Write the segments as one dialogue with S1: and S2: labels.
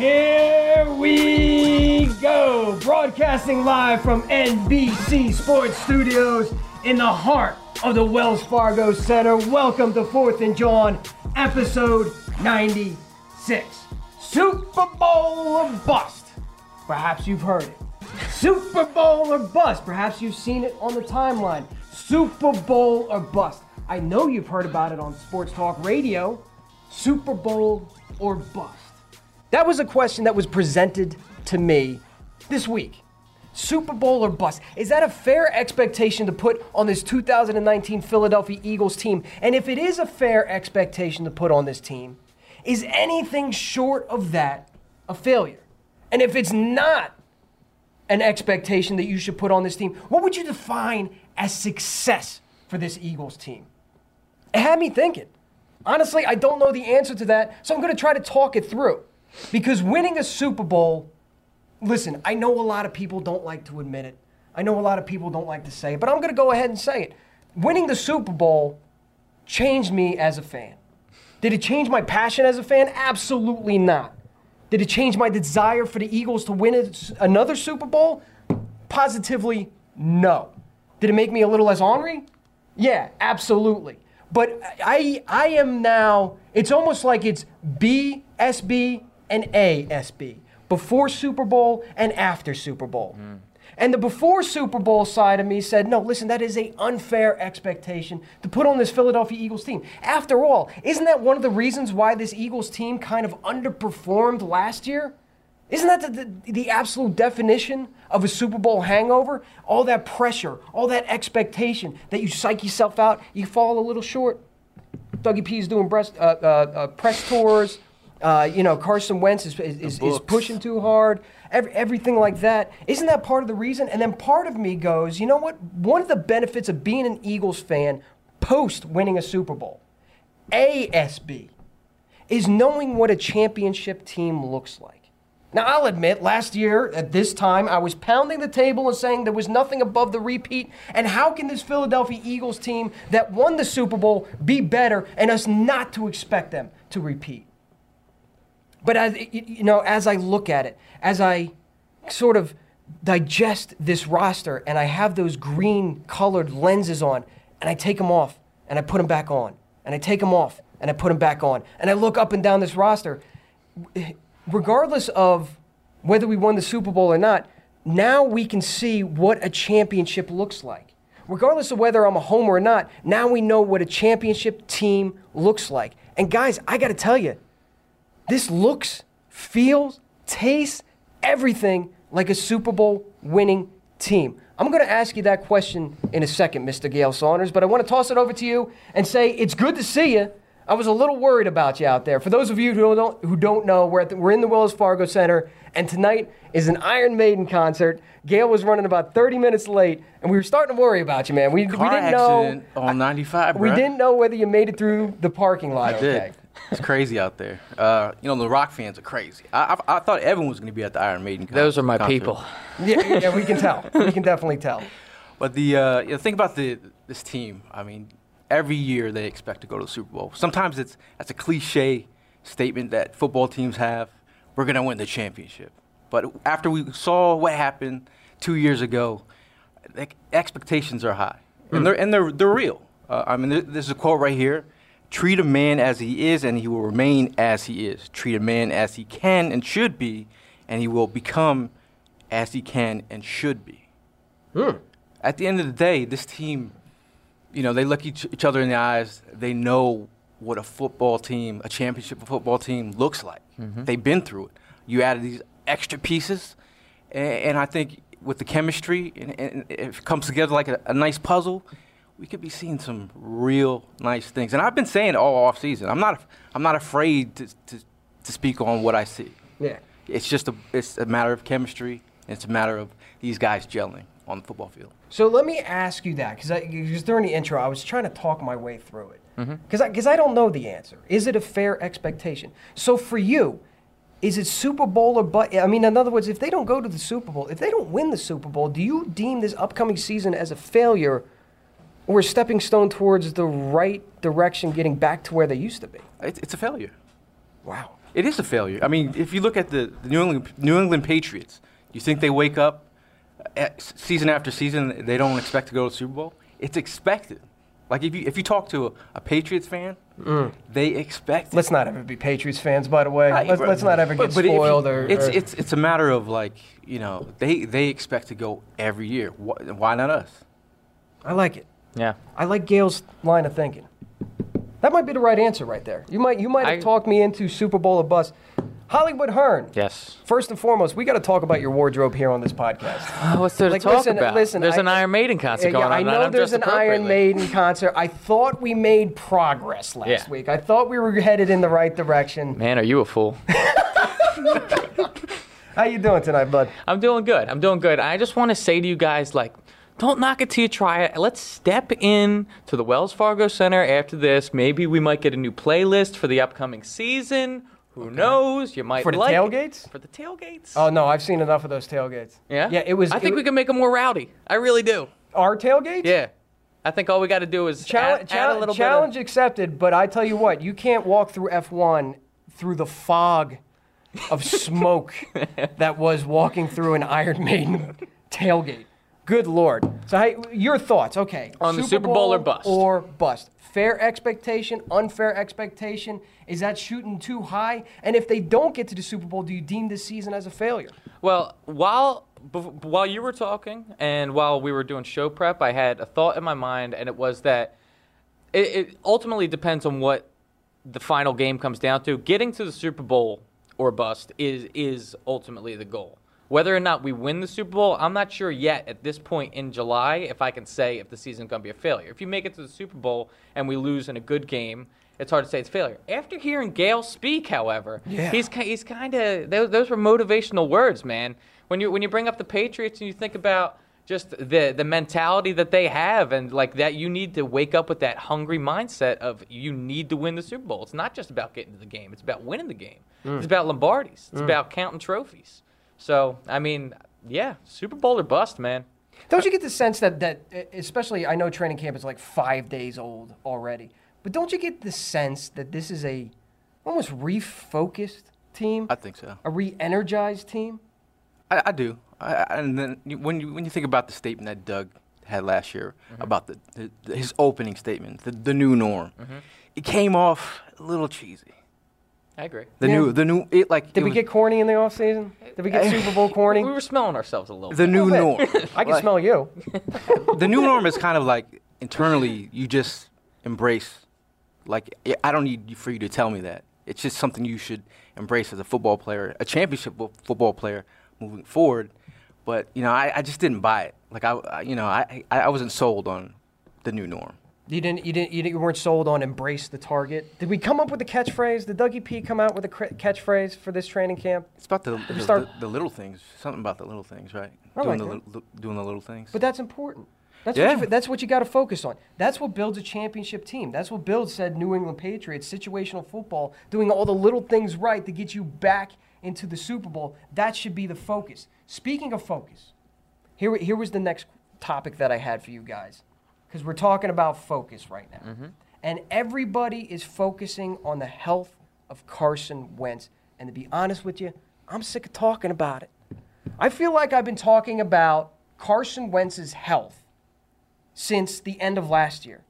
S1: Here we go, broadcasting live from NBC Sports Studios in the heart of the Wells Fargo Center. Welcome to Fourth and John, episode 96. Super Bowl or bust. Perhaps you've heard it. Super Bowl or bust. Perhaps you've seen it on the timeline. Super Bowl or bust. I know you've heard about it on Sports Talk Radio. Super Bowl or bust. That was a question that was presented to me this week. Super Bowl or bust. Is that a fair expectation to put on this 2019 Philadelphia Eagles team? And if it is a fair expectation to put on this team, is anything short of that a failure? And if it's not an expectation that you should put on this team, what would you define as success for this Eagles team? It had me thinking. Honestly, I don't know the answer to that, so I'm going to try to talk it through. Because winning a Super Bowl, listen, I know a lot of people don't like to admit it. I know a lot of people don't like to say it, but I'm going to go ahead and say it. Winning the Super Bowl changed me as a fan. Did it change my passion as a fan? Absolutely not. Did it change my desire for the Eagles to win another Super Bowl? Positively, no. Did it make me a little less ornery? Yeah, absolutely. But I, I am now, it's almost like it's B, SB, and ASB. Before Super Bowl and after Super Bowl. And the before Super Bowl side of me said, no, listen, that is a unfair expectation to put on this Philadelphia Eagles team. After all, isn't that one of the reasons why this Eagles team kind of underperformed last year? Isn't that the, the, the absolute definition of a Super Bowl hangover? All that pressure, all that expectation that you psych yourself out, you fall a little short. Dougie P is doing breast, uh, uh, uh, press tours. Uh, you know, Carson Wentz is, is, is, pushing too hard. Every, everything like that. Isn't that part of the reason? And then part of me goes, you know what? One of the benefits of being an Eagles fan post winning a Super Bowl, ASB, is knowing what a championship team looks like. Now, I'll admit, last year at this time, I was pounding the table and saying there was nothing above the repeat. And how can this Philadelphia Eagles team that won the Super Bowl be better and us not to expect them to repeat? But as you know, as I look at it, as I sort of digest this roster and I have those green colored lenses on and I take them off and I put them back on and I take them off and I put them back on and I look up and down this roster regardless of whether we won the Super Bowl or not, now we can see what a championship looks like. Regardless of whether I'm a homer or not, now we know what a championship team looks like. And guys, I got to tell you, this looks, feels, tastes, everything like a Super Bowl winning team. I'm going to ask you that question in a second, Mr. Gail Saunders, but I want to toss it over to you and say it's good to see you. I was a little worried about you out there. For those of you who don't, who don't know, we're, at the, we're in the Wells Fargo Center, and tonight is an Iron Maiden concert. Gail was running about 30 minutes late, and we were starting to worry about you, man. We, we didn't know.
S2: on 95,
S1: We
S2: bruh.
S1: didn't know whether you made it through the parking lot.
S2: I
S1: okay.
S2: did. It's crazy out there. Uh, you know, the rock fans are crazy. I, I, I thought everyone was going to be at the Iron Maiden. con-
S3: Those are my
S2: concert.
S3: people.
S1: Yeah, yeah, we can tell. We can definitely tell.
S2: But the uh, you know, think about the this team. I mean, every year they expect to go to the Super Bowl. Sometimes it's that's a cliche statement that football teams have. We're going to win the championship. But after we saw what happened two years ago, the expectations are high, and they're and they're they're real. Uh, I mean, there- there's a quote right here: "Treat a man as he is, and he will remain as he is. Treat a man as he can and should be, and he will become as he can and should be." Hmm. At the end of the day, this team, you know, they look each, each other in the eyes. They know what a football team, a championship football team, looks like. Mm-hmm. They've been through it. You added these extra pieces, and, and I think with the chemistry, and, and it comes together like a, a nice puzzle, we could be seeing some real nice things. And I've been saying it all off season. I'm not I'm not afraid to, to, to speak on what I see.
S1: Yeah.
S2: It's just a it's a matter of chemistry. It's a matter of these guys gelling on the football field.
S1: So let me ask you that because during the intro, I was trying to talk my way through it
S2: Mm-hmm.
S1: because because I, don't know the answer. Is it a fair expectation? So for you, is it Super Bowl or but? I mean, in other words, if they don't go to the Super Bowl, if they don't win the Super Bowl, do you deem this upcoming season as a failure a stepping stone towards the right direction, getting back to where they used to be?
S2: It's, it's a failure.
S1: Wow.
S2: It is a failure. I mean, if you look at the, the New England New England Patriots, you think they wake up at, season after season, they don't expect to go to the Super Bowl? It's expected. Like if you if you talk to a, a Patriots fan, they expect. it.
S1: Mm. Let's not ever be Patriots fans, by the way. Let's, let's not ever get
S2: but you-
S1: spoiled or,
S2: It's
S1: or-
S2: it's it's a matter of like you know they they expect to go every year. Why, why not us?
S1: I like it.
S4: Yeah.
S1: I like Gail's line of thinking. That might be the right answer right there. You might you might have
S4: I-
S1: talked me into Super Bowl of bust. Hollywood Hearn.
S4: Yes.
S1: First and foremost, we got to talk about your wardrobe here on this podcast.
S4: Oh, what's there to
S1: Like,
S4: talk
S1: listen,
S4: about?
S1: listen,
S4: there's
S1: I-
S4: an Iron Maiden concert
S1: Yeah,
S4: going on.
S1: I know there's an Iron. Maiden concert. I thought we made progress last
S4: Yeah.
S1: week. I thought we were headed in the right direction.
S4: Man, are you a fool?
S1: How you doing tonight, bud?
S4: I'm doing good. I'm doing good. I just want to say to you guys, like, don't knock it till you try it. Let's step in to the Wells Fargo Center after this. Maybe we might get a new playlist for the upcoming season. Who knows? You might
S1: For the
S4: like it.
S1: tailgates?
S4: For the tailgates.
S1: Oh no, I've seen enough of those tailgates.
S4: yeah.
S1: Yeah, it was.
S4: I think
S1: it,
S4: we can make them more rowdy. I really do.
S1: our tailgates.
S4: Yeah. I think all we got to do is
S1: Challenge,
S4: add, add a little
S1: challenge
S4: bit.
S1: accepted, but I tell you what, you can't walk through F1 through the fog of smoke that was walking through an Iron Maiden tailgate. Good lord. So, hey, your thoughts? Okay.
S4: On the Super Bowl or bust?
S1: Or bust. Fair expectation, unfair expectation. Is that shooting too high? And if they don't get to the Super Bowl, do you deem this season as a failure?
S4: Well, while while you were talking and while we were doing show prep, I had a thought in my mind, and it was that it, it ultimately depends on what the final game comes down to. Getting to the Super Bowl or bust is is ultimately the goal. Whether or not we win the Super Bowl, I'm not sure yet at this point in July if I can say if the season's going to be a failure. If you make it to the Super Bowl and we lose in a good game, it's hard to say it's failure. After hearing Gail speak, however,
S1: Yeah.
S4: he's he's kind of those, those were motivational words, man. When you when you bring up the Patriots and you think about just the the mentality that they have and like that you need to wake up with that hungry mindset of you need to win the Super Bowl. It's not just about getting to the game, it's about winning the game. It's mm. about Lombardis. It's mm. about counting trophies. So, I mean, yeah, Super Bowl or bust, man.
S1: Don't you get the sense that that especially I know training camp is like five days old already, but don't you get the sense that this is a almost refocused team,
S2: I think so.
S1: a re-energized team?
S2: I, I do. I, I- and then you- when you when you think about the statement that Doug had last year mm-hmm. about the, the his opening statement, the, the new norm, mm-hmm. it came off a little cheesy.
S4: I agree.
S2: The
S1: Yeah.
S2: new the new it like
S1: Did
S2: it
S1: we
S2: was
S1: get corny in the off season? Did we get Super Bowl corny?
S4: We were smelling ourselves a little.
S2: the
S4: bit.
S2: new norm.
S1: I can
S2: Like,
S1: smell you.
S2: the new norm is kind of like internally you just embrace. Like I- I don't need you- for you to tell me that. It's just something you should embrace as a football player, a championship football player moving forward. But you know, I, I just didn't buy it. Like I, I you know, I, I I wasn't sold on the new norm.
S1: You didn't, you didn't, you didn't, you weren't sold on embrace the target. Did we come up with a catchphrase? Did Dougie P come out with a cr- catchphrase for this training camp?
S2: It's about the the,
S1: start-
S2: the the little things. Something about the little things, right?
S1: I
S2: doing
S1: like
S2: the li- doing the little things.
S1: But that's important. That's
S2: Yeah.
S1: what you, that's what you got to focus on. That's what builds a championship team. That's what builds said New England Patriots situational football, doing all the little things right to get you back into the Super Bowl. That should be the focus. Speaking of focus, here here was the next topic that I had for you guys, because we're talking about focus right now, and everybody is focusing on the health of Carson Wentz. And to be honest with you, I'm sick of talking about it. I feel like I've been talking about Carson Wentz's health since the end of last year.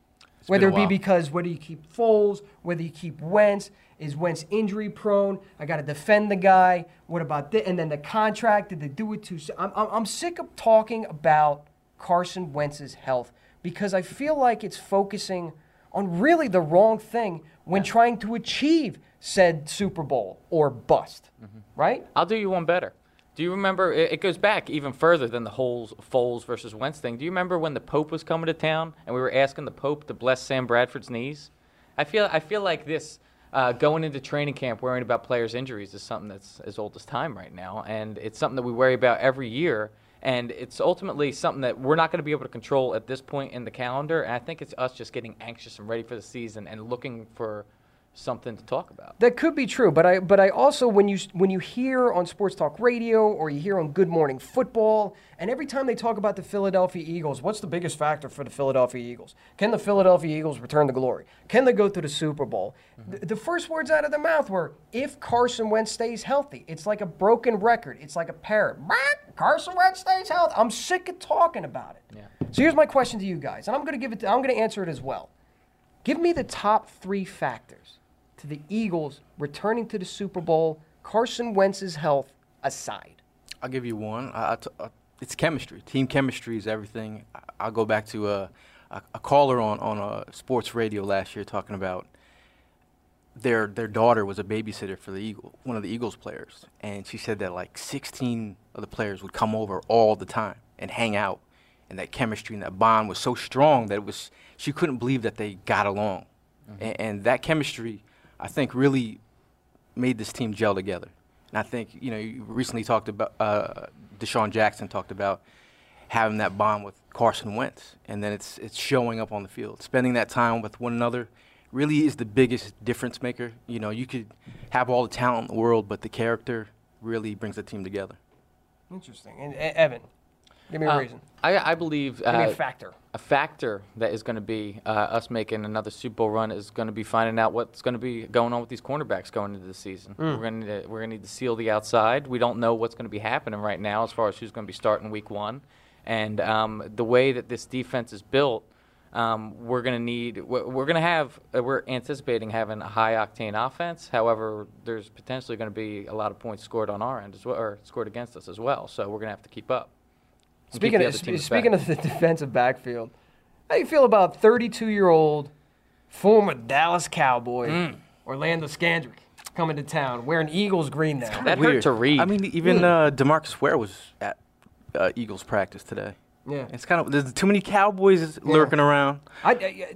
S1: whether it be because whether you keep Foles, whether you keep Wentz, is Wentz injury prone? I got to defend the guy. What about this? And then the contract, did they do it too soon? I'm, I'm, I'm sick of talking about Carson Wentz's health because I feel like it's focusing on really the wrong thing when trying to achieve said Super Bowl or bust, right?
S4: I'll do you one better. Do you remember? It, it goes back even further than the whole Foles versus Wentz thing. Do you remember when the Pope was coming to town and we were asking the Pope to bless Sam Bradford's knees? I feel I feel like this uh, going into training camp worrying about players' injuries is something that's as old as time right now, and it's something that we worry about every year. And it's ultimately something that we're not going to be able to control at this point in the calendar. And I think it's us just getting anxious and ready for the season and looking for something to talk about.
S1: That could be true, but I but I also when you when you hear on Sports Talk Radio or you hear on Good Morning Football, and every time they talk about the Philadelphia Eagles, what's the biggest factor for the Philadelphia Eagles? Can the Philadelphia Eagles return to glory? Can they go to the Super Bowl? Mm-hmm. The, the first words out of their mouth were, "If Carson Wentz stays healthy." It's like a broken record. It's like a parrot. Carson Wentz stays healthy. I'm sick of talking about it.
S4: Yeah.
S1: So here's my question to you guys, and I'm going to give it. To, I'm going to answer it as well. Give me the top three factors to the Eagles returning to the Super Bowl, Carson Wentz's health aside.
S2: I'll give you one. I, I t- uh, it's chemistry. Team chemistry is everything. I- I'll go back to a, a, a caller on, on a sports radio last year talking about their their daughter was a babysitter for the Eagle, one of the Eagles players, and she said that like 16 of the players would come over all the time and hang out, and that chemistry and that bond was so strong that it was she couldn't believe that they got along, mm-hmm. and, and that chemistry, I think, really made this team gel together. And I think you know you recently talked about uh, DeSean Jackson talked about having that bond with Carson Wentz, and then it's it's showing up on the field, spending that time with one another. Really is the biggest difference maker. You know, you could have all the talent in the world, but the character really brings the team together.
S1: Interesting. And uh, Evan, give me a
S4: Uh,
S1: reason.
S4: I, I believe
S1: Give me
S4: uh,
S1: a factor.
S4: A factor that is going to be uh, us making another Super Bowl run is going to be finding out what's going to be going on with these cornerbacks going into the season. We're going to we're going to need to seal the outside. We don't know what's going to be happening right now as far as who's going to be starting Week One, and um, the way that this defense is built. Um, we're going to need. We're, we're going to have. Uh, we're anticipating having a high octane offense. However, there's potentially going to be a lot of points scored on our end as well, or scored against us as well. So we're going to have to keep up. And keep
S1: Speaking of,
S4: other
S1: speaking
S4: back.
S1: of the defensive backfield, how do you feel about 32 year old former Dallas Cowboy
S4: Mm.
S1: Orlando Scandrick coming to town wearing Eagles green now?
S4: that hurt
S2: Weird.
S4: to read.
S2: I mean, even uh, Demarcus Ware was at uh, Eagles practice today.
S1: Yeah.
S2: It's kind of there's too many Cowboys lurking around.
S1: I,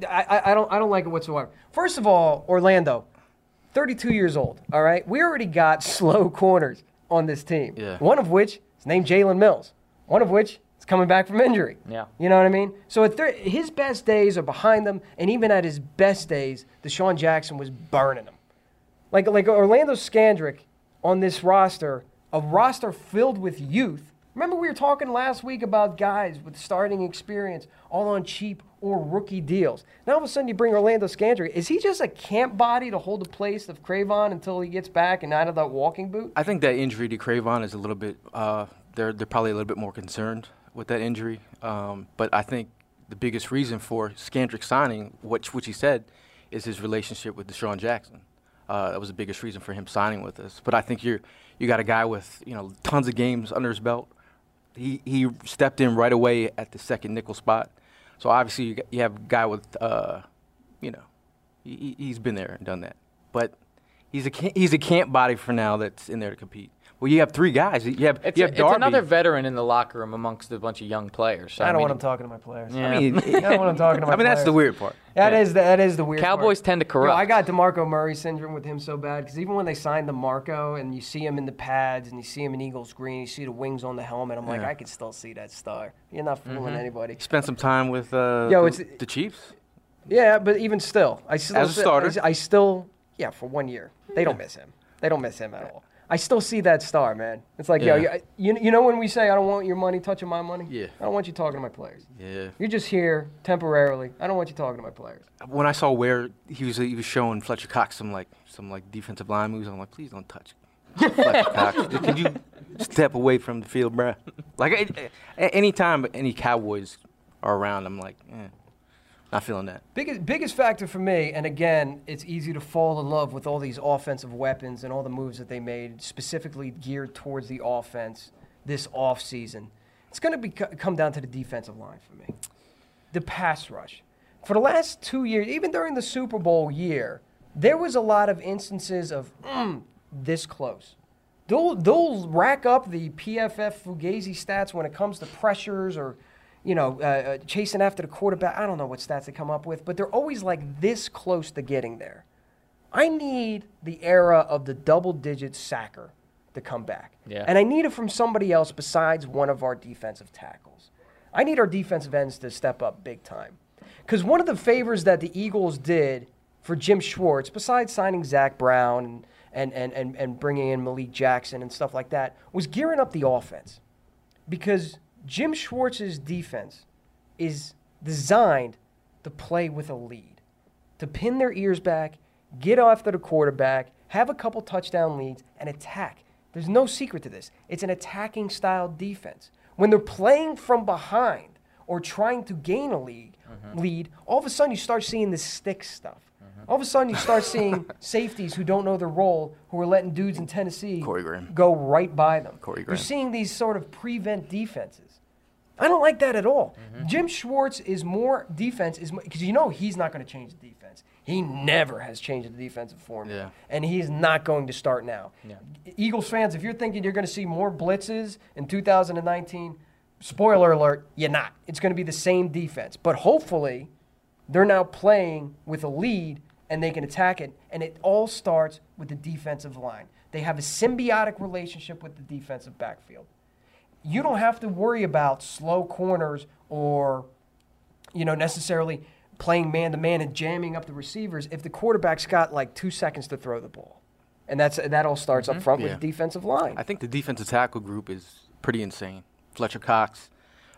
S1: I, I, I don't I don't like it whatsoever. First of all, Orlando, 32 years old. All right, we already got slow corners on this team.
S2: Yeah.
S1: One of which is named Jalen Mills. One of which is coming back from injury.
S4: Yeah.
S1: You know what I mean? So at thir- his best days are behind them, and even at his best days, DeSean Jackson was burning them. Like like Orlando Scandrick on this roster, a roster filled with youth. Remember we were talking last week about guys with starting experience, all on cheap or rookie deals. Now all of a sudden you bring Orlando Scandrick. Is he just a camp body to hold the place of Cre'Von until he gets back and out of that walking boot?
S2: I think that injury to Cre'Von is a little bit. Uh, they're they're probably a little bit more concerned with that injury. Um, but I think the biggest reason for Scandrick signing, which which he said, is his relationship with DeSean Jackson. Uh, that was the biggest reason for him signing with us. But I think you're you got a guy with you know tons of games under his belt. He he stepped in right away at the second nickel spot. So obviously you, got, you have a guy with uh, you know he- he's been there and done that. But he's a he's a camp body for now that's in there to compete. Well, you have three guys. You have
S4: It's,
S2: you have
S4: it's
S2: Darby.
S4: another veteran in the locker room amongst a bunch of young players. So,
S1: I don't
S4: mean,
S1: want him talking to my players.
S4: Yeah.
S2: I mean,
S1: I don't want him talking to my
S2: I mean, that's the weird part.
S1: That is the, that is the weird. Part.
S4: Cowboys
S1: part.
S4: tend to
S1: Yo,
S4: corrupt.
S1: I got Demarco Murray syndrome with him so bad because even when they signed DeMarco and you see him in the pads and you see him in Eagles green, you see the wings on the helmet. I'm like, I can still see that star. You're not fooling
S4: Mm-hmm.
S1: anybody.
S2: Spent some time with uh,
S1: Yo,
S2: the,
S1: it's-
S2: the Chiefs.
S1: Yeah, but even still, I still
S2: As a starter.
S1: I, I still yeah for one year they don't miss him. They don't miss him at all. I still see that star, man. It's like yo,
S2: Yeah.
S1: you, you you know when we say I don't want your money touching my money.
S2: Yeah.
S1: I don't want you talking to my players.
S2: Yeah.
S1: You're just here temporarily. I don't want you talking to my players.
S2: When I saw where he was, he was showing Fletcher Cox some like some like defensive line moves. I'm like, please don't touch Fletcher Cox. Could you step away from the field, bruh? Like, a- a- anytime any Cowboys are around, I'm like, eh, not feeling that.
S1: Biggest, biggest factor for me, and again, it's easy to fall in love with all these offensive weapons and all the moves that they made, specifically geared towards the offense this offseason. It's going to be come down to the defensive line for me. The pass rush. For the last two years, even during the Super Bowl year, there was a lot of instances of mm, this close. They'll, they'll rack up the PFF Fugazi stats when it comes to pressures or, you know, uh, uh, chasing after the quarterback. I don't know what stats they come up with, but they're always like this close to getting there. I need the era of the double digit sacker to come back.
S4: Yeah.
S1: And I need it from somebody else besides one of our defensive tackles. I need our defensive ends to step up big time. Because one of the favors that the Eagles did for Jim Schwartz, besides signing Zach Brown and, and, and, and, and bringing in Malik Jackson and stuff like that, was gearing up the offense. Because Jim Schwartz's defense is designed to play with a lead, to pin their ears back, get after the quarterback, have a couple touchdown leads, and attack. There's no secret to this. It's an attacking style defense. When they're playing from behind or trying to gain a lead, lead, all of a sudden you start seeing the stick stuff. All of a sudden you start seeing safeties who don't know their role, who are letting dudes in Tennessee go right by them.
S2: Corey
S1: You're seeing these sort of prevent defenses. I don't like that at all. Mm-hmm. Jim Schwartz is more defense is because you know he's not going to change the defense. He never has changed the defensive form,
S2: Yeah.
S1: and he's not going to start now. Eagles fans, if you're thinking you're going to see more blitzes in 2019, spoiler alert, you're not. It's going to be the same defense, but hopefully, they're now playing with a lead and they can attack it. And it all starts with the defensive line. They have a symbiotic relationship with the defensive backfield. You don't have to worry about slow corners or, you know, necessarily playing man to man and jamming up the receivers if the quarterback's got like two seconds to throw the ball. And that's that all starts up front
S2: Yeah.
S1: with the defensive line.
S2: I think the defensive tackle group is pretty insane. Fletcher Cox,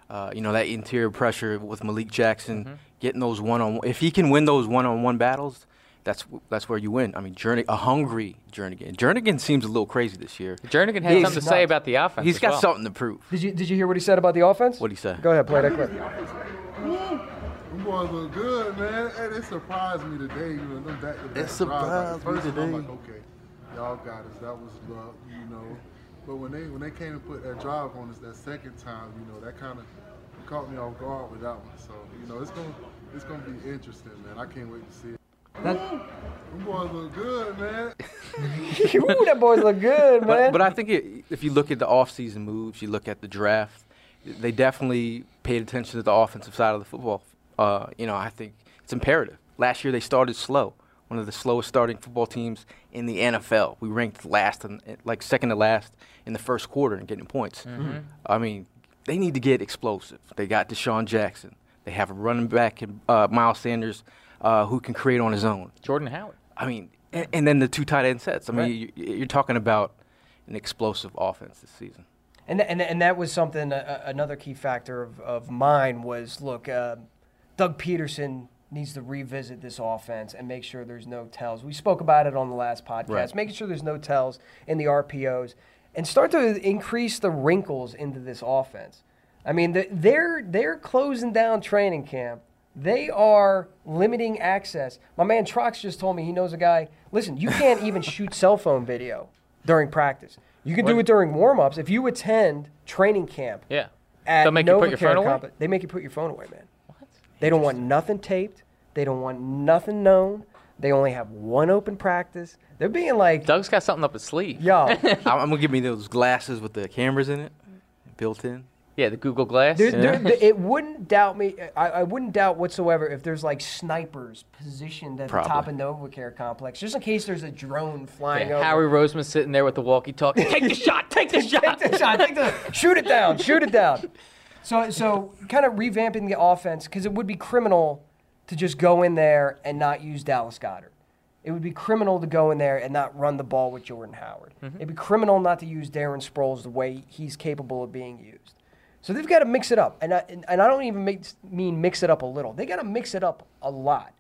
S2: uh, you know that interior pressure with Malik Jackson, getting those one on. One if he can win those one on one battles, that's that's where you win. I mean, Jernigan, a hungry Jernigan. Jernigan seems a little crazy this year.
S4: Jernigan had
S1: He's
S4: something to say
S1: nuts.
S4: about the offense.
S2: He's
S4: as
S2: got
S4: well.
S2: something to prove.
S1: Did you did you hear what he said about the offense?
S2: What'd he say?
S1: Go ahead, play that clip.
S5: Them boys look good, man. Hey, they surprised me today. You know, them back to back
S3: It surprised me
S5: First one, I'm like, okay, y'all got us. That was luck, you know. But when they when they came and put that drive on us that second time, you know, that kind of caught me off guard with that one. So you know, it's gonna it's gonna be interesting, man. I can't wait to see it.
S1: That,
S5: Them boys look good, man.
S1: Ooh, that boys look good, man.
S2: But, but I think it, if you look at the offseason moves, you look at the draft, they definitely paid attention to the offensive side of the football. Uh, you know, I think it's imperative. Last year they started slow, one of the slowest starting football teams in the NFL. We ranked last, in, like second to last in the first quarter in getting points. I mean, they need to get explosive. They got DeSean Jackson. They have a running back, in, uh, Miles Sanders, uh, who can create on his own.
S4: Jordan Howard.
S2: I mean, and, and then the two tight end sets. I mean, you, you're talking about an explosive offense this season.
S1: And, th- and, th- and that was something, uh, another key factor of, of mine was look, uh, Doug Pederson needs to revisit this offense and make sure there's no tells. We spoke about it on the last podcast,
S2: Right.
S1: making sure there's no tells in the RPOs and start to increase the wrinkles into this offense. I mean, the, they're, they're closing down training camp. They are limiting access. My man Trox just told me he knows a guy. Listen, you can't even shoot cell phone video during practice. You can do it during warm-ups. If you attend training camp
S4: Yeah.
S1: at
S4: They'll make you put your
S1: NovaCare
S4: phone away?
S1: Comp- they make you put your phone away, man. What? They don't want nothing taped. They don't want nothing known. They only have one open practice. They're being like,
S4: Doug's got something up his sleeve.
S1: yo,
S2: I'm, I'm gonna give me those glasses with the cameras in it, built in.
S4: Yeah, the Google Glass.
S1: there, there, there- it wouldn't doubt me. I, I wouldn't doubt whatsoever if there's like snipers positioned at the top of NovaCare complex, just in case there's a drone flying
S4: Yeah,
S1: over.
S4: Howie Roseman sitting there with the walkie-talkie. Take the shot. Take the shot.
S1: take the shot. Take the shoot it down. Shoot it down. So so kind of revamping the offense because it would be criminal to just go in there and not use Dallas Goedert. It would be criminal to go in there and not run the ball with Jordan Howard. Mm-hmm. It'd be criminal not to use Darren Sproles the way he's capable of being used. So they've got to mix it up, and I, and I don't even make, mean mix it up a little. They got to mix it up a lot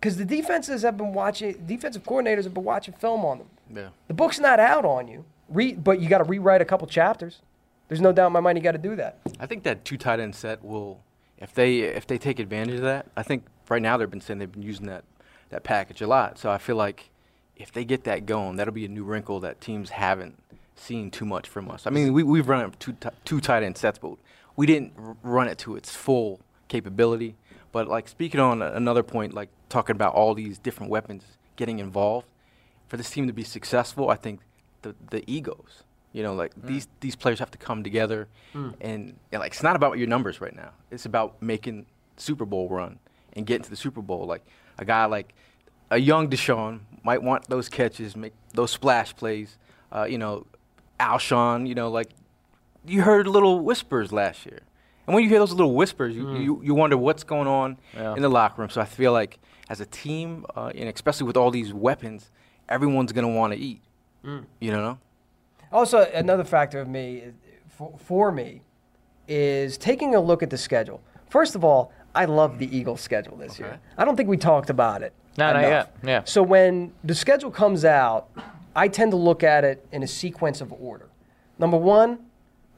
S1: because the defenses have been watching. Defensive coordinators have been watching film on them.
S2: Yeah.
S1: The book's not out on you, Re- but you got to rewrite a couple chapters. There's no doubt in my mind you got to do that.
S2: I think that two tight end set will, if they if they take advantage of that. I think right now they've been saying they've been using that that package a lot. So I feel like if they get that going, that'll be a new wrinkle that teams haven't seen too much from us. I mean, we we've run two ti- two tight end sets, but we didn't r- run it to its full capability. But like speaking on another point, like talking about all these different weapons getting involved. For this team to be successful, I think the the egos. You know, like these these players have to come together, and, and like it's not about your numbers right now. It's about making Super Bowl run and getting to the Super Bowl. Like a guy like a young DeSean might want those catches, make those splash plays. Uh, you know, Alshon. You know, like you heard little whispers last year, and when you hear those little whispers, you you, you wonder what's going on
S4: Yeah.
S2: in the locker room. So I feel like as a team, uh, and especially with all these weapons, everyone's gonna want to eat. You know.
S1: Also, another factor of me, for, for me, is taking a look at the schedule. First of all, I love the Eagles' schedule this year. I don't think we talked about it.
S4: No, not
S1: enough.
S4: yet. Yeah.
S1: So when the schedule comes out, I tend to look at it in a sequence of order. Number one,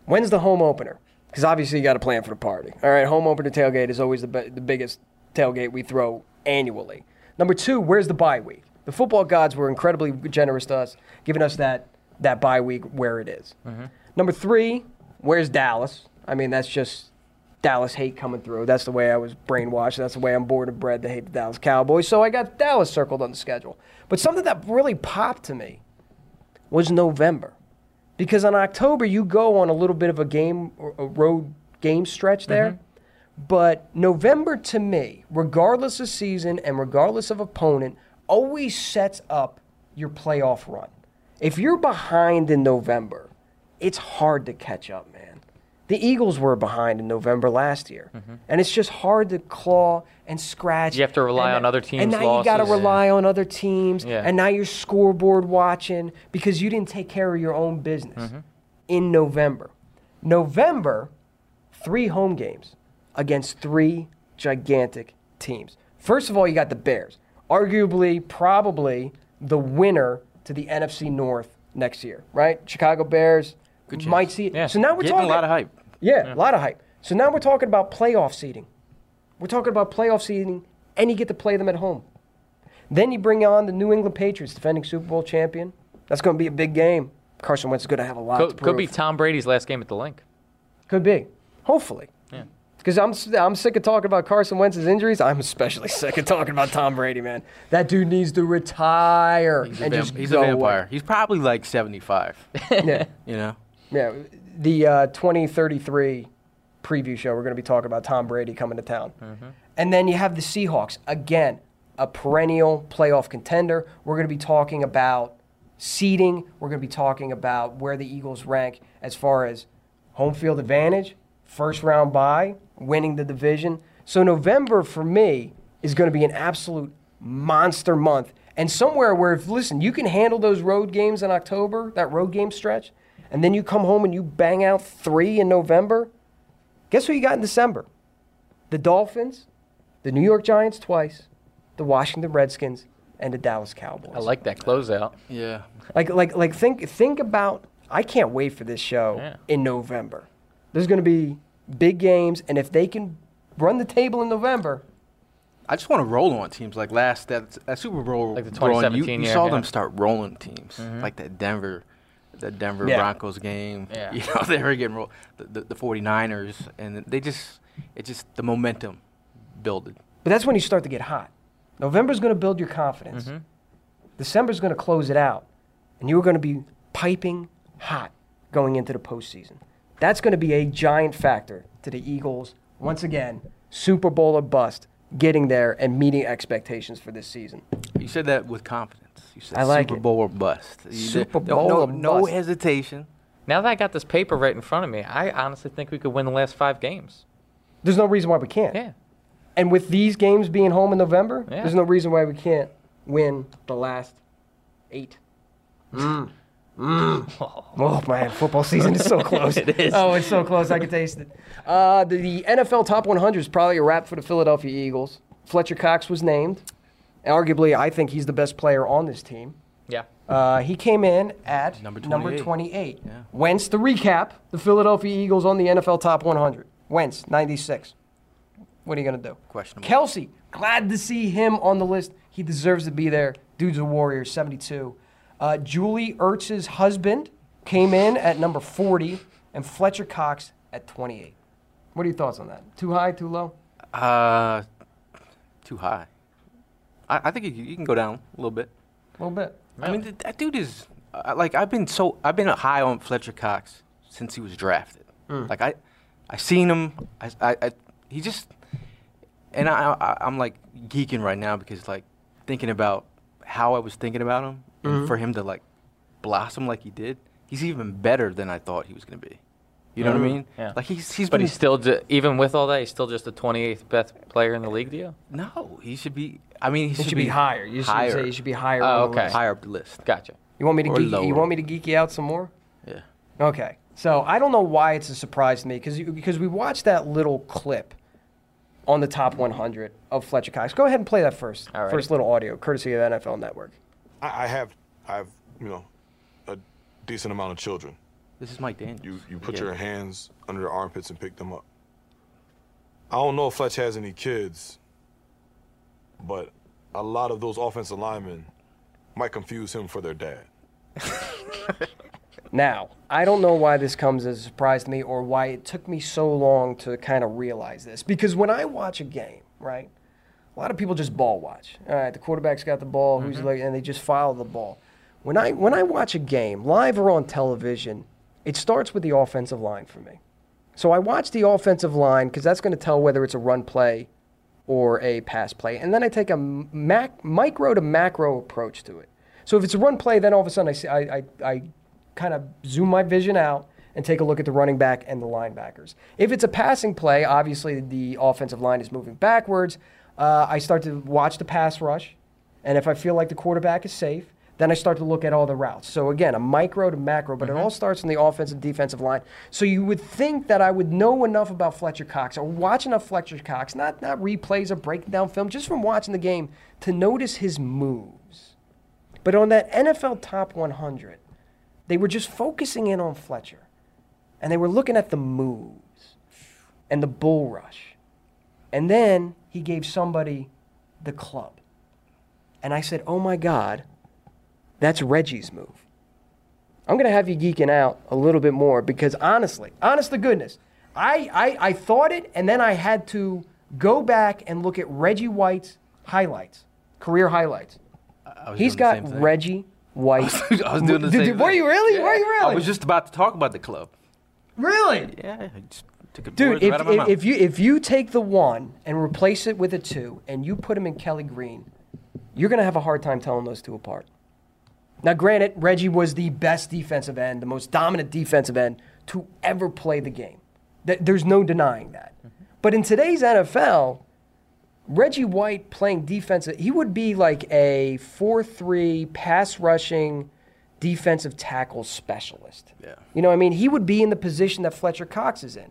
S1: when's the home opener? Because obviously you got to plan for the party. All right, home opener tailgate is always the, be- the biggest tailgate we throw annually. Number two, where's the bye week? The football gods were incredibly generous to us, giving us that that bye week where it is. Mm-hmm. Number three, where's Dallas? I mean, that's just Dallas hate coming through. That's the way I was brainwashed. That's the way I'm born and bred to hate the Dallas Cowboys. So I got Dallas circled on the schedule. But something that really popped to me was November. Because in October, you go on a little bit of a game, a road game stretch there. Mm-hmm. But November to me, regardless of season and regardless of opponent, always sets up your playoff run. If you're behind in November, it's hard to catch up. The Eagles were behind in November last year, and it's just hard to claw and scratch.
S4: You have to rely
S1: and-
S4: on other teams.
S1: and now you got to
S4: losses.
S1: rely on other teams,
S4: Yeah.
S1: and now you're scoreboard watching because you didn't take care of your own business
S4: Mm-hmm.
S1: in November. November, three home games against three gigantic teams. First of all, you got the Bears, arguably, probably the winner to the NFC North next year, right? Chicago Bears might see it.
S4: Yeah.
S1: So now we're
S2: Getting
S1: talking
S2: a lot of hype.
S1: yeah, a lot of hype. So now we're talking about playoff seeding. We're talking about playoff seeding, and you get to play them at home. Then you bring on the New England Patriots, defending Super Bowl champion. That's going to be a big game. Carson Wentz is going to have a lot to
S4: Could,
S1: prove.
S4: could be Tom Brady's last game at the Linc.
S1: Could be. Hopefully.
S4: Yeah.
S1: Because I'm, s- I'm sick of talking about Carson Wentz's injuries. I'm especially sick of talking about Tom Brady, man. That dude needs to retire
S2: He's, a,
S1: and
S2: vamp-
S1: just
S2: he's
S1: go
S2: a
S1: away.
S2: vampire. He's probably like 75.
S1: Yeah.
S2: you know.
S1: Yeah, the uh, 2033 preview show, we're going to be talking about Tom Brady coming to town. And then you have the Seahawks. Again, a perennial playoff contender. We're going to be talking about seeding. We're going to be talking about where the Eagles rank as far as home field advantage, first round bye, winning the division. So November for me is going to be an absolute monster month. And somewhere where, if listen, you can handle those road games in October, that road game stretch, and then you come home and you bang out three in November. Guess who you got in December? The Dolphins, the New York Giants twice, the Washington Redskins, and the Dallas Cowboys.
S4: I like that closeout.
S2: Yeah.
S1: Like, like, like, think, think about. I can't wait for this show
S4: Yeah.
S1: in November. There's going to be big games, and if they can run the table in November,
S2: I just want to roll on teams like last that, that Super Bowl.
S4: Like the
S2: run, you, you
S4: year,
S2: saw
S4: yeah.
S2: them start rolling teams mm-hmm. like that Denver, that Denver
S1: Yeah.
S2: Broncos game.
S4: Yeah.
S2: You know they were getting rolled. The, the, the 49ers and they just it just the momentum builded.
S1: But that's when you start to get hot. November's going to build your confidence. Mm-hmm. December's going to close it out. And you're going to be piping hot going into the postseason. That's going to be a giant factor to the Eagles, once again, Super Bowl or bust, getting there and meeting expectations for this season.
S2: You said that with confidence. You said
S1: I like
S2: Super
S1: it.
S2: Bowl or bust. You
S1: Super
S2: no-
S1: Bowl
S2: no,
S1: or
S2: no
S1: bust.
S2: hesitation.
S4: Now that I got this paper right in front of me, I honestly think we could win the last five games.
S1: There's no reason why we can't.
S4: Yeah.
S1: And with these games being home in November,
S4: Yeah.
S1: there's no reason why we can't win the last eight. Mm. Mm. Oh man, football season is so close.
S4: It is.
S1: Oh, it's so close. I can taste it. Uh, the, the NFL Top 100 is probably a wrap for the Philadelphia Eagles. Fletcher Cox was named. Arguably, I think he's the best player on this team.
S4: Yeah.
S1: Uh, he came in at
S2: Number
S1: number
S2: 28.
S1: 28.
S2: Yeah.
S1: Wentz, to recap, the Philadelphia Eagles on the NFL Top 100. Wentz, 96. What are you going to do?
S2: Questionable.
S1: Kelce, glad to see him on the list. He deserves to be there. Dude's a warrior, 72. Uh, Julie Ertz's husband came in at number 40, and Fletcher Cox at 28. What are your thoughts on that? Too high, too low?
S2: Uh, too high. I, I think you, can go down a little bit.
S1: A little bit.
S2: I mean, th- that dude is uh, like I've been so I've been high on Fletcher Cox since he was drafted. Like I, I seen him. I, I, I he just, and I, I I'm like geeking right now because like thinking about how I was thinking about him and for him to like blossom like he did. He's even better than I thought he was gonna be. You know what I mm-hmm. mean?
S4: Yeah.
S2: Like he's he's
S4: But
S2: been,
S4: he's still, ju- even with all that, he's still just the 28th best player in the league, do you?
S2: no. He should be. I mean, he,
S1: He should be higher. You should
S2: higher.
S1: say he should be higher.
S4: Oh, okay.
S1: list.
S2: higher up the list.
S4: Gotcha.
S1: You want me to
S2: Or
S1: geek,
S2: lower.
S1: you want me to geek you out some more?
S2: Yeah.
S1: Okay. So I don't know why it's a surprise to me because because we watched that little clip on the top 100 of Fletcher Cox. Go ahead and play that first.
S4: Alrighty.
S1: First little audio, courtesy of NFL Network.
S3: I, I have, I have, you know, a decent amount of children.
S2: This is Mike Daniels.
S3: You you put
S2: Yeah.
S3: your hands under their armpits and pick them up. I don't know if Fletch has any kids, but a lot of those offensive linemen might confuse him for their dad.
S1: Now, I don't know why this comes as a surprise to me or why it took me so long to kind of realize this. Because when I watch a game, right, a lot of people just ball watch. All right, the quarterback's got the ball, who's mm-hmm. like, and they just follow the ball. When I when I watch a game, live or on television, it starts with the offensive line for me. So I watch the offensive line because that's going to tell whether it's a run play or a pass play. And then I take a mac, micro to macro approach to it. So if it's a run play, then all of a sudden I, see, I, I, I kind of zoom my vision out and take a look at the running back and the linebackers. If it's a passing play, obviously the offensive line is moving backwards. Uh, I start to watch the pass rush. And if I feel like the quarterback is safe, then I start to look at all the routes. So again, a micro to macro, but it mm-hmm. all starts in the offensive defensive line. So you would think that I would know enough about Fletcher Cox or watch enough Fletcher Cox, not not replays or breaking down film, just from watching the game to notice his moves. But on that NFL top 100, they were just focusing in on Fletcher. And they were looking at the moves and the bull rush. And then he gave somebody the club. And I said, oh my God, that's Reggie's move. I'm going to have you geeking out a little bit more because honestly, honest to goodness, I, I, I thought it and then I had to go back and look at Reggie White's highlights, career highlights. He's got. Reggie White.
S2: I was doing the
S1: Did-
S2: same
S1: Were you really?
S2: Yeah.
S1: Were you really?
S2: I was just about to talk about the club.
S1: really?
S2: Yeah, I just
S1: Dude, if,
S2: right out of my
S1: if, if you if you take the one and replace it with a two, and you put him in Kelly Green, you're gonna have a hard time telling those two apart. Now, granted, Reggie was the best defensive end, the most dominant defensive end to ever play the game. There's no denying that. But in today's NFL, Reggie White playing defensive, he would be like a 4 3 pass rushing defensive tackle specialist.
S2: Yeah.
S1: You know, what I mean, he would be in the position that Fletcher Cox is in.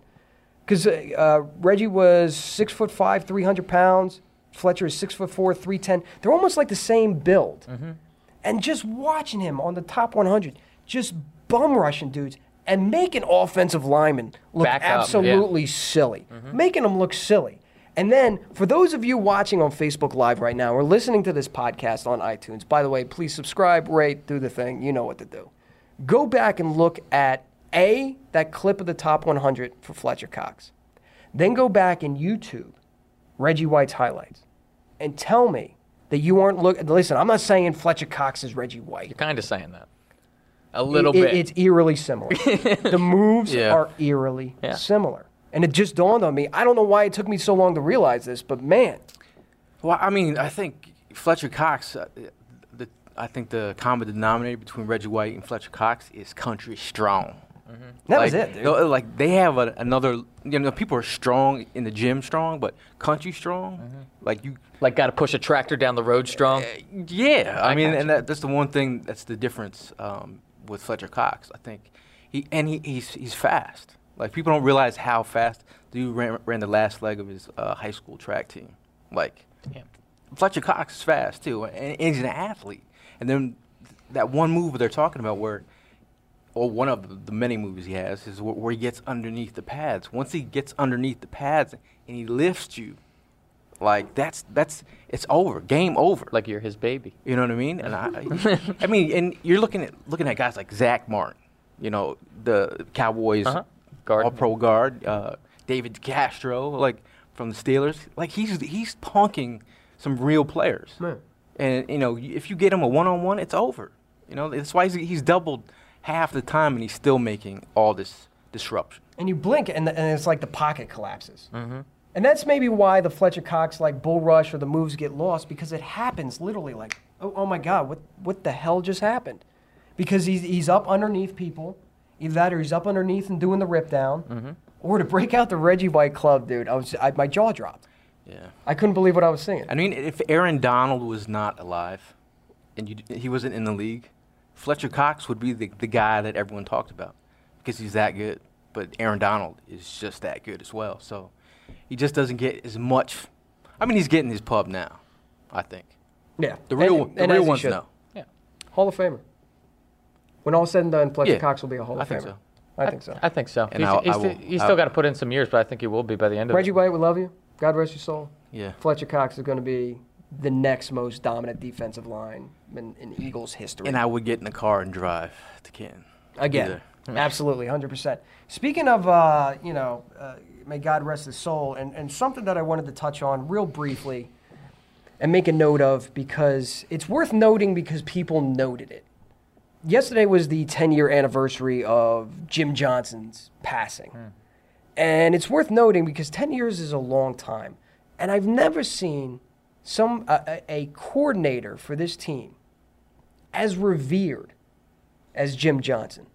S1: Because uh, Reggie was six foot five, 300 pounds. Fletcher is six foot four, 310. They're almost like the same build. And just watching him on the top 100, just bum rushing dudes and making offensive linemen look
S4: Back up, yeah.
S1: absolutely silly, mm-hmm. making them look silly. And then, for those of you watching on Facebook Live right now or listening to this podcast on iTunes, by the way, please subscribe, rate, do the thing. You know what to do. Go back and look at A, that clip of the top 100 for Fletcher Cox. Then go back and YouTube Reggie White's highlights and tell me that you aren't looking. Listen, I'm not saying Fletcher Cox is Reggie White.
S4: You're kind of saying that. A little
S1: It-
S4: bit.
S1: It's eerily similar. the moves
S2: Yeah.
S1: are eerily
S4: Yeah.
S1: similar. And it just dawned on me. I don't know why it took me so long to realize this, but man,
S2: Well, I mean, I think Fletcher Cox. Uh, the I think the common denominator between Reggie White and Fletcher Cox is country strong.
S1: That
S2: like,
S1: was it, dude.
S2: you know, Like they have a, another. You know, people are strong in the gym, strong, but country strong.
S1: Mm-hmm.
S2: Like you,
S4: like, got to push a tractor down the road strong.
S2: yeah. I,
S4: I
S2: mean, and that, that's the one thing that's the difference um, with Fletcher Cox. I think he and he, he's he's fast. Like people don't realize how fast the dude ran, ran the last leg of his uh, high school track team. Like
S4: Yeah.
S2: Fletcher Cox is fast too, and, and he's an athlete. And then that one move they're talking about, where, or one of the, the many movies he has, is where, where he gets underneath the pads. Once he gets underneath the pads and he lifts you, like that's that's it's over, game over.
S4: Like you're his baby.
S2: You know what I mean? And I, I mean, and you're looking at looking at guys like Zack Martin, you know, the Cowboys
S4: Uh-huh. Guard.
S2: All-Pro guard, uh, David DeCastro, like from the Steelers. Like he's he's punking some real players.
S1: Yeah.
S2: And you know, if you get him a one-on-one, it's over. You know, that's why he's, he's doubled half the time, and he's still making all this disruption.
S1: and you blink and, the, and it's like the pocket collapses. Mm-hmm. And that's maybe why the Fletcher Cox like bull rush or the moves get lost because it happens literally like, oh, oh my God, what, what the hell just happened? Because he's, he's up underneath people, either that or he's up underneath and doing the rip down, or to break out the Reggie White club, dude. I was I, my jaw dropped.
S2: Yeah.
S1: I couldn't believe what I was seeing.
S2: I mean, if Aaron Donald was not alive, and you, he wasn't in the league, Fletcher Cox would be the, the guy that everyone talked about because he's that good. But Aaron Donald is just that good as well. So he just doesn't get as much. I mean, he's getting his pub now, I think.
S1: yeah,
S2: The real,
S1: And-
S2: the
S1: and
S2: real
S1: as he
S2: ones
S1: should.
S2: know.
S4: Yeah.
S1: Hall of Famer. When all said and done, Fletcher
S2: Yeah,
S1: Cox will be a Hall of
S2: I think
S1: Famer.
S2: so.
S1: I think so.
S4: I think so.
S2: And
S4: he's
S2: I'll-
S4: he's
S2: I will-
S4: sti- he's still got to put in some years, but I think he will be by the end of
S1: Reggie
S4: it.
S1: White, we love you. God rest your soul.
S2: Yeah.
S1: Fletcher Cox is going to be the next most dominant defensive line in, in Eagles history.
S2: And I would get in the car and drive to Canton.
S1: Again,
S2: Either.
S1: absolutely, 100%. Speaking of, uh, you know, uh, may God rest his soul, and, and something that I wanted to touch on real briefly and make a note of because it's worth noting because people noted it. Yesterday was the 10 year anniversary of Jim Johnson's passing. And it's worth noting because 10 years is a long time. And I've never seen some a, a- coordinator for this team as revered as Jim Johnson.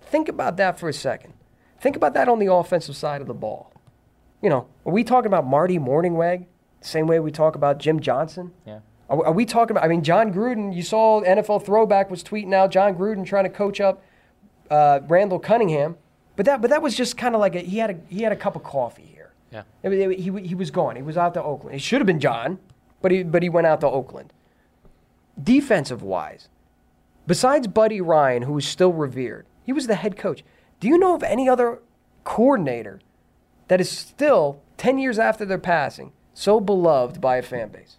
S1: Think about that for a second. Think about that on the offensive side of the ball. You know, are we talking about Marty Mornhinweg the same way we talk about Jim Johnson?
S4: Yeah.
S1: Are, are we talking about, I mean, Jon Gruden, you saw NFL Throwback was tweeting out Jon Gruden trying to coach up uh, Randall Cunningham. But that, but that was just kind of like a, he had a, he had a cup of coffee here.
S4: Yeah.
S1: I mean, he, he was gone. He was out to Oakland. It should have been John, but he, but he went out to Oakland. Defensive wise, besides Buddy Ryan, who is still revered, he was the head coach. Do you know of any other coordinator that is still, 10 years after their passing, so beloved by a fan base?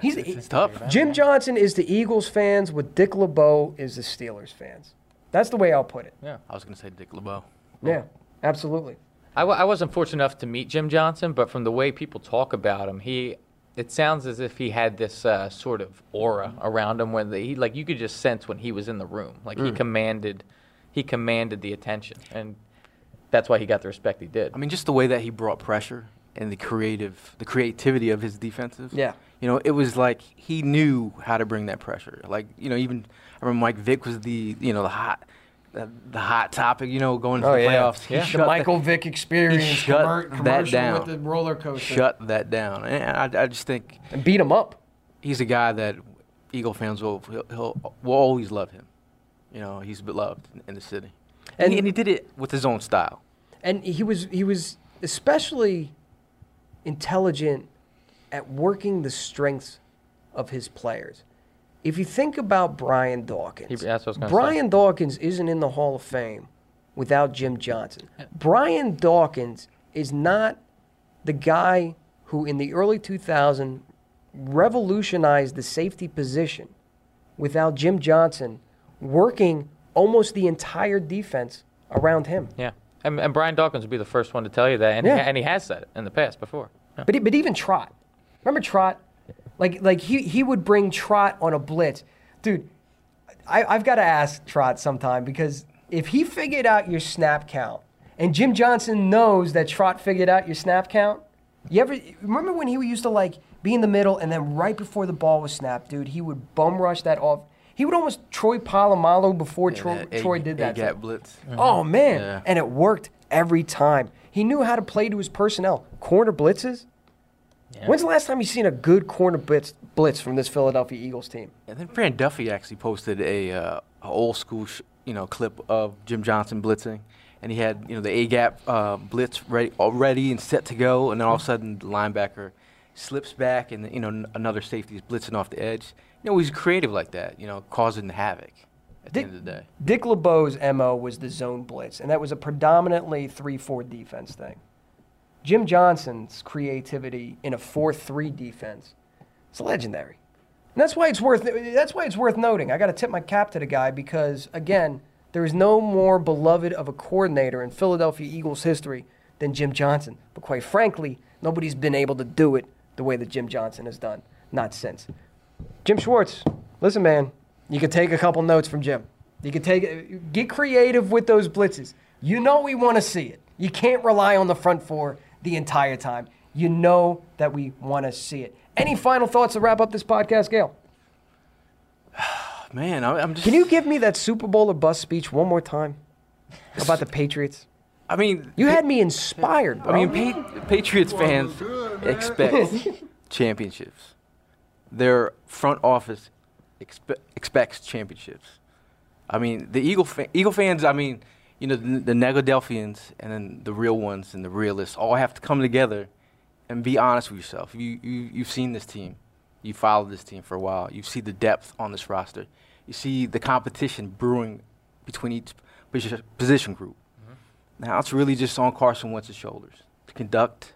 S1: He's,
S2: It's tough.
S1: Jim Johnson is the Eagles fans, what Dick LeBeau is the Steelers fans. That's the way I'll put it.
S4: Yeah.
S2: I was going to say Dick LeBeau.
S1: Yeah, absolutely.
S4: I, w- I wasn't fortunate enough to meet Jim Johnson, but from the way people talk about him, he it sounds as if he had this uh, sort of aura around him when the, he like you could just sense when he was in the room, like he commanded he commanded the attention, and that's why he got the respect he did.
S2: I mean, just the way that he brought pressure and the creative, the creativity of his defensive.
S1: Yeah.
S2: You know, it was like he knew how to bring that pressure. Like, you know, even I remember Mike Vick was the, you know, the hot, the, the hot topic. You know, going to
S1: Oh,
S2: the
S1: yeah.
S2: playoffs. He
S4: Yeah.
S1: The Michael Vick experience
S2: he shut
S1: commer-
S2: that down.
S1: with the roller coaster.
S2: shut that down. And I, I just think
S1: and beat him up.
S2: he's a guy that Eagle fans will he'll, he'll will always love him. You know, he's beloved in, in the city, and,
S1: And-
S2: he, and he did it with his own style.
S1: And he was he was especially intelligent at working the strengths of his players. If you think about Brian Dawkins,
S4: He- I say.
S1: Brian Dawkins isn't in the Hall of Fame without Jim Johnson. Brian Dawkins is not the guy who, in the early 2000s, revolutionized the safety position without Jim Johnson working almost the entire defense around him.
S4: yeah, and, and Brian Dawkins would be the first one to tell you that, and
S1: Yeah.
S4: he, and he has said it in the past before. Yeah.
S1: But, but even Trot, remember Trot? Like like he he would bring Trot on a blitz, dude. I, I've got to ask Trot sometime because if he figured out your snap count, and Jim Johnson knows that Trot figured out your snap count, you ever remember when he used to like be in the middle and then right before the ball was snapped, dude, he would bum rush that off. He would almost Troy Polamalu before Troy,
S2: A-
S1: Troy did that.
S2: A-gap
S1: thing.
S2: blitz. Mm-hmm.
S1: Oh man,
S2: Yeah.
S1: and it worked every time. He knew how to play to his personnel. Corner blitzes. When's the last time you seen a good corner blitz, blitz from this Philadelphia Eagles team?
S2: And then Fran Duffy actually posted a, uh, a old school, sh- you know, clip of Jim Johnson blitzing, and he had you know the A gap uh, blitz ready, all ready and set to go, and then all of a sudden the linebacker slips back, and you know n- another safety is blitzing off the edge. You know he's creative like that, you know, causing havoc at the end of the day.
S1: Dick LeBeau's MO was the zone blitz, and that was a predominantly 3 4 defense thing. Jim Johnson's creativity in a 4 3 defense is legendary. And that's why it's worth that's why it's worth noting. I got to tip my cap to the guy because again, there is no more beloved of a coordinator in Philadelphia Eagles history than Jim Johnson. But quite frankly, nobody's been able to do it the way that Jim Johnson has done, not since. Jim Schwartz, listen, man, you could take a couple notes from Jim. You could take get creative with those blitzes. You know we want to see it. You can't rely on the front four the entire time. You know that we want to see it. Any final thoughts to wrap up this podcast, Gail?
S2: Man, I'm just.
S1: Can you give me that Super Bowl or bust speech one more time about the Patriots?
S2: I mean,
S1: You had me inspired, bro.
S2: I mean, pa- Patriots fans expect championships. Their front office expe- expects championships. I mean, the Eagle fa- Eagle fans. I mean, you know, the, the Negadelphians and then the real ones and the realists all have to come together and be honest with yourself. You you you've seen this team, you followed this team for a while. You see the depth on this roster. You see the competition brewing between each position group. Mm-hmm. Now it's really just on Carson Wentz's shoulders to conduct,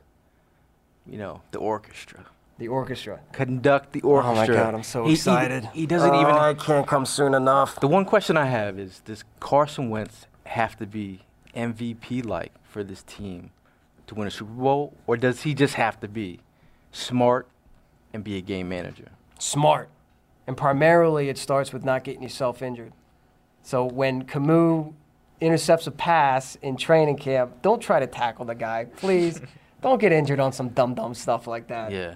S2: you know, the orchestra.
S1: the orchestra.
S2: Conduct the orchestra.
S1: Oh my God, I'm so
S2: He- he-
S1: excited.
S2: He, doesn't
S1: Oh,
S2: even.
S1: I can't come soon enough.
S2: The one question I have is: Does Carson Wentz have to be MVP-like for this team to win a Super Bowl, or does he just have to be smart and be a game manager?
S1: Smart. And primarily, it starts with not getting yourself injured. So when Camus intercepts a pass in training camp, don't try to tackle the guy, please. don't get injured on some dumb, dumb stuff like that.
S2: Yeah.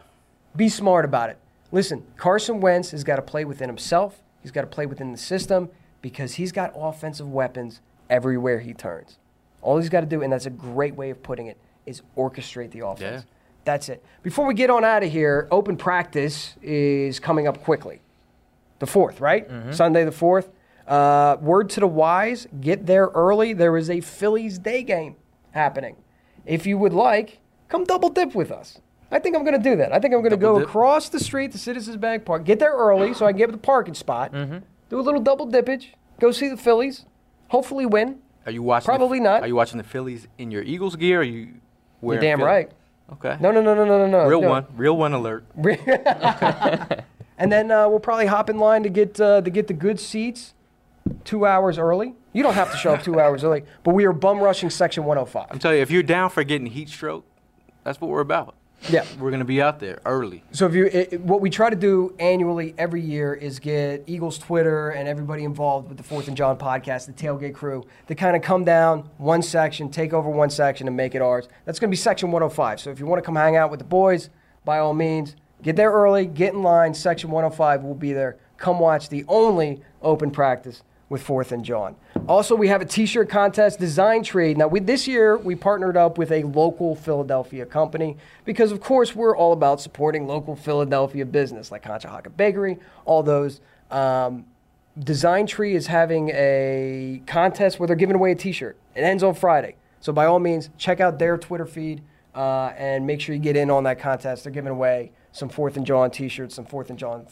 S1: Be smart about it. Listen, Carson Wentz has got to play within himself. He's got to play within the system because he's got offensive weapons everywhere he turns. All he's got to do, and that's a great way of putting it, is orchestrate the offense.
S2: Yeah.
S1: That's it. Before we get on out of here, open practice is coming up quickly. The 4th, right? Sunday the 4th. Uh, word to the wise, get there early. There is a Phillies day game happening. If you would like, come double dip with us. I think I'm going to do that. I think I'm going to go
S2: dip?
S1: across the street to Citizens Bank Park, get there early so I can get the parking spot, do a little double dippage, go see the Phillies, hopefully win.
S2: Are you watching? the-
S1: Probably not.
S2: Are you watching the Phillies in your Eagles gear? Are you
S1: You're damn
S2: Philly-
S1: right.
S2: Okay.
S1: No, no, no, no, no, no, no.
S2: Real
S1: no.
S2: one. Real one alert.
S1: And then uh, we'll probably hop in line to get uh, to get the good seats two hours early. You don't have to show up two hours early, but we are bum rushing section 105.
S2: I'm telling you, if you're down for getting heat stroke, that's what we're about.
S1: Yeah.
S2: We're gonna be out there early.
S1: So if you, it- what we try to do annually every year is get Eagles Twitter and everybody involved with the Fourth and John podcast, the tailgate crew, to kind of come down one section, take over one section, and make it ours. That's going to be section 105. So if you want to come hang out with the boys, by all means, get there early, get in line. Section 105 will be there. Come watch the only open practice with Fourth and John. Also, we have a T-shirt contest, Design Tree. Now, we, this year we partnered up with a local Philadelphia company because, of course, we're all about supporting local Philadelphia business like Conshohocken Bakery, all those. Um, Design Tree is having a contest where they're giving away a T-shirt. It ends on Friday, so by all means, check out their Twitter feed uh, and make sure you get in on that contest. They're giving away some Fourth and John T-shirts, some Fourth and John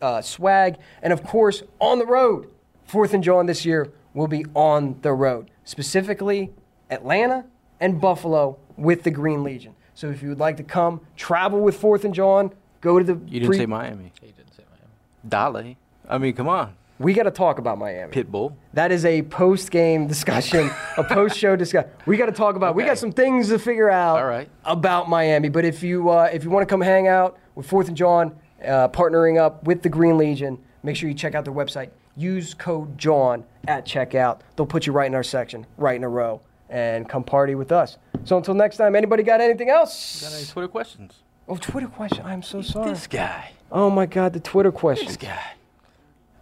S1: uh, swag, and of course, on the road. Fourth and John this year will be on the road, specifically Atlanta and Buffalo with the Green Legion. So if you would like to come travel with Fourth and John, go to the.
S2: You didn't
S1: pre-
S2: say Miami.
S4: He didn't say Miami.
S2: Dale. I mean, come on.
S1: We got to talk about Miami.
S2: Pitbull.
S1: That is a post game discussion, a post show discussion. We got to talk about. We got some things to figure out
S2: All right.
S1: about Miami. But if you uh, if you want to come hang out with Fourth and John, uh, partnering up with the Green Legion, make sure you check out their website. Use code John at checkout. They'll put you right in our section, right in a row, and come party with us. So until next time, anybody got anything else?
S2: Got any Twitter questions?
S1: Oh, Twitter question. I'm so sorry.
S2: This guy.
S1: Oh my God, the Twitter question.
S2: This guy.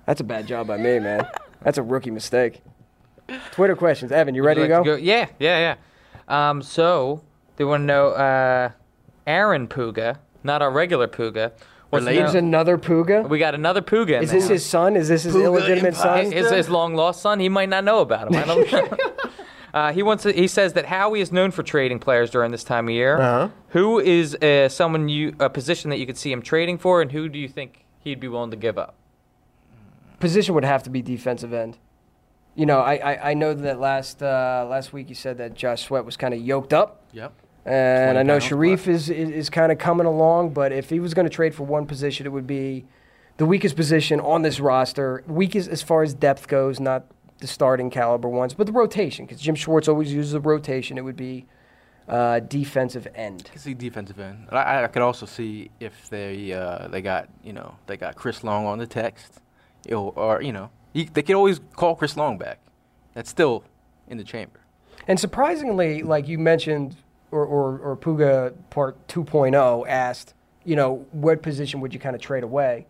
S1: That's a bad job by me, man. That's a rookie mistake. Twitter questions. Evan, you
S4: Would
S1: ready
S4: you
S1: to
S4: like
S1: go?
S4: Yeah, yeah, yeah. Um, so they want to know uh, Aaron Puga, not our regular Puga. Wants
S2: Related?
S1: There's another Puga.
S4: we got another Puga.
S1: Is this his son? Is this his illegitimate son?
S4: his, his long lost son? He might not know about him. I don't know. Uh, he wants. To, he says that Howie is known for trading players during this time of year.
S1: Uh-huh.
S4: Who is uh, someone you a position that you could see him trading for, and who do you think he'd be willing to give up?
S1: Position would have to be defensive end. You know, I I, I know that last uh, last week you said that Josh Sweat was kind of yoked up,
S2: Yep.
S1: And I know
S2: pounds
S1: Shareef is is, is kind of coming along. But if he was going to trade for one position, it would be the weakest position on this roster. Weakest as far as depth goes, not the starting caliber ones, but the rotation. Because Jim Schwartz always uses a rotation. It would be uh, defensive end.
S2: I can see defensive end. I, I could also see if they uh, they got you know they got Chris Long on the text, you know, or you know he, they could always call Chris Long back. That's still in the chamber.
S1: And surprisingly, like you mentioned, or, or, or Puga Part 2.0 asked, you know, what position would you kind of trade away?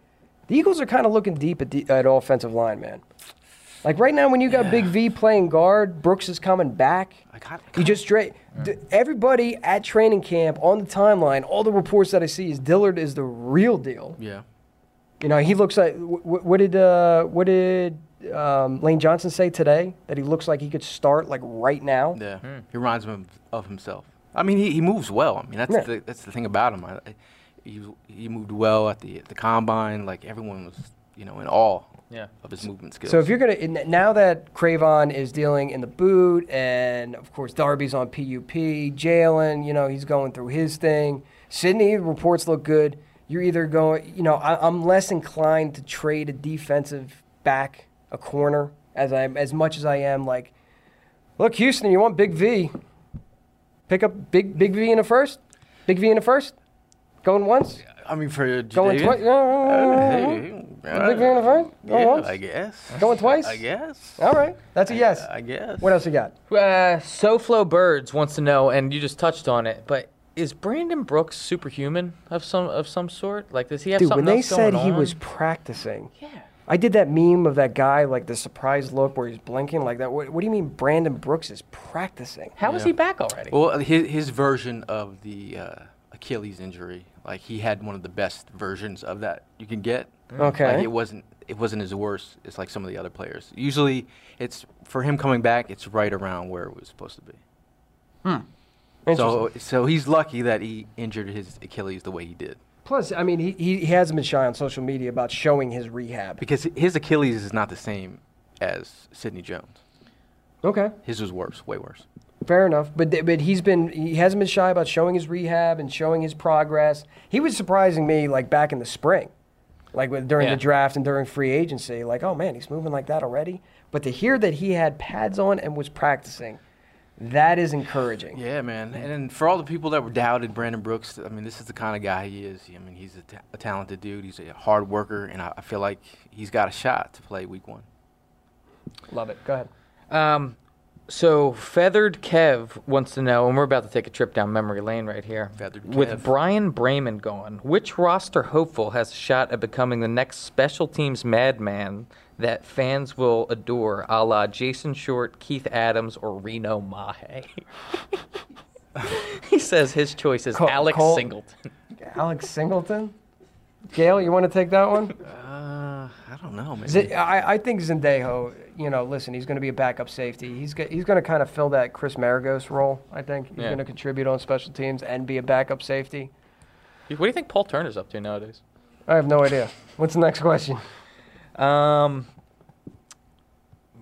S1: The Eagles are kind of looking deep at, the, at offensive line, man. Like right now, when you got Big V playing guard, Brooks is coming back.
S2: I got-
S1: You just straight. D- everybody at training camp on the timeline, all the reports that I see is Dillard is the real deal.
S2: Yeah.
S1: You know, he looks like. wh- wh- what did uh, what did um, Lane Johnson say today? That he looks like he could start like right now.
S2: Yeah, he reminds him of, of himself. I mean, he, he moves well. I mean, that's
S1: Yeah.
S2: the that's the thing about him. I, I, he he moved well at the the combine. Like everyone was, you know, in awe
S4: Yeah.
S2: of his movement skills.
S1: So if you're gonna in- now that Cre'Von is dealing in the boot, and of course Darby's on PUP, Jalen, you know he's going through his thing. Sidney reports look good. You're either going, you know, I, I'm less inclined to trade a defensive back, a corner, as I as much as I am like, look, Houston, you want Big V? Pick up Big Big V in the first, Big V in the first, going once,
S2: I mean, for
S1: going
S2: Jadavian-
S1: twice.
S2: Hey,
S1: Big V in the first, going
S2: yeah,
S1: once,
S2: I guess.
S1: going twice.
S2: I guess.
S1: All right, that's a yes.
S2: I guess.
S1: What else you got?
S4: Uh, SoFlo Birds wants to know, and you just touched on it, but is Brandon Brooks superhuman of some of some sort? Like, does he have
S1: Dude,
S4: something
S1: when they said he
S4: on?
S1: was practicing,
S4: yeah.
S1: I did that meme of that guy, like the surprised look where he's blinking like that. What, what do you mean Brandon Brooks is practicing?
S4: How is he back already?
S2: Well, his, his version of the uh, Achilles injury, like he had one of the best versions of that you can get.
S1: Okay.
S2: Like it wasn't it wasn't as worse as like some of the other players. Usually, it's for him coming back. It's right around where it was supposed to be. Hmm. So so he's lucky that he injured his Achilles the way he did
S1: Plus, I mean, he, he, hasn't been shy on social media about showing his rehab.
S2: because his Achilles is not the same as Sidney Jones.
S1: Okay,
S2: His was worse, way worse.
S1: fair enough. But but he's been he hasn't been shy about showing his rehab and showing his progress. He was surprising me like back in the spring, like with, during
S4: Yeah.
S1: the draft and during free agency. Like, oh man, he's moving like that already. But to hear that he had pads on and was practicing, that is encouraging.
S2: Yeah, man. And then for all the people that were doubted Brandon Brooks, I mean, this is the kind of guy he is. I mean, he's a, ta- a talented dude. He's a hard worker, and I, I feel like he's got a shot to play Week One.
S1: Love it. Go ahead.
S4: Um, so Feathered Kev wants to know, and we're about to take a trip down memory lane right here.
S2: Feathered Kev.
S4: With Bryan Braman gone, which roster hopeful has a shot at becoming the next special teams madman that fans will adore, a la Jason Short, Keith Adams, or Reno Mahe? he says his choice is
S1: Col-
S4: Alex
S1: Col-
S4: Singleton.
S1: Alex Singleton. Gail, you want to take that one?
S2: Uh, I don't know, man.
S1: Z- I, I think Sendejo, you know, listen, he's going to be a backup safety. He's go- he's going to kind of fill that Chris Maragos role. I think he's
S4: Yeah.
S1: going to contribute on special teams and be a backup safety.
S4: What do you think Paul Turner's up to nowadays?
S1: I have no idea. What's the next question?
S4: Um,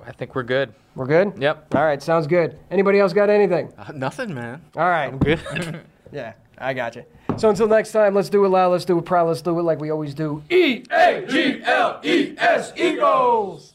S4: I think we're good.
S1: We're good.
S4: Yep.
S1: All right, sounds good. Anybody else got anything?
S2: Uh, nothing, man.
S1: All right.
S2: I'm good.
S1: Yeah, I got you. So until next time, let's do it loud, let's do it proud, let's do it like we always do. E A G L E S Eagles.